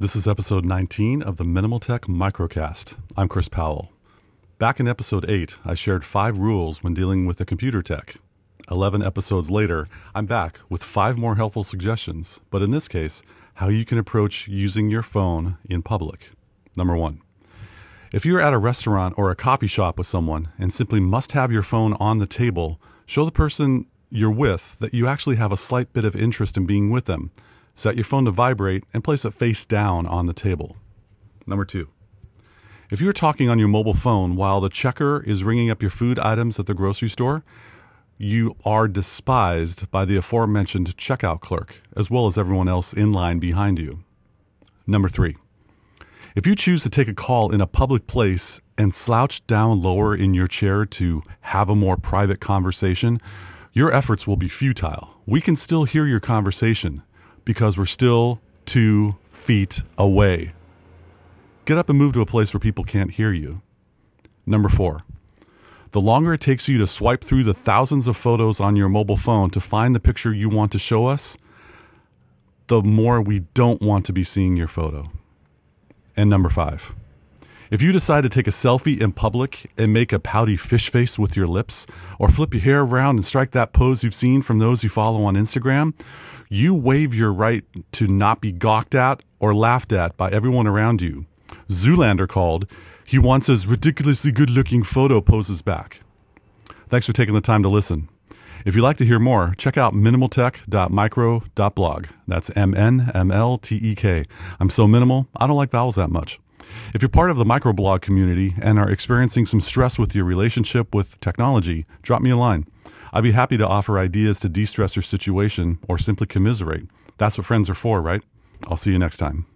This is episode 19 of the Minimal Tech Microcast. I'm Chris Powell. Back in episode 8, I shared five rules when dealing with the computer tech. 11 episodes later, I'm back with five more helpful suggestions, but in this case, how you can approach using your phone in public. Number one, if you're at a restaurant or a coffee shop with someone and simply must have your phone on the table, show the person you're with that you actually have a slight bit of interest in being with them. Set your phone to vibrate and place it face down on the table. Number two, if you're talking on your mobile phone while the checker is ringing up your food items at the grocery store, you are despised by the aforementioned checkout clerk, as well as everyone else in line behind you. Number three, if you choose to take a call in a public place and slouch down lower in your chair to have a more private conversation, your efforts will be futile. We can still hear your conversation because we're still two feet away. Get up and move to a place where people can't hear you. Number four, the longer it takes you to swipe through the thousands of photos on your mobile phone to find the picture you want to show us, the more we don't want to be seeing your photo. And number five, if you decide to take a selfie in public and make a pouty fish face with your lips, or flip your hair around and strike that pose you've seen from those you follow on Instagram, you waive your right to not be gawked at or laughed at by everyone around you. Zoolander called, he wants his ridiculously good looking photo poses back. Thanks for taking the time to listen. If you'd like to hear more, check out mnmltek.micro.blog. That's M N M L T E K. I'm so minimal, I don't like vowels that much. If you're part of the microblog community and are experiencing some stress with your relationship with technology, drop me a line. I'd be happy to offer ideas to de stress your situation or simply commiserate. That's what friends are for, right? I'll see you next time.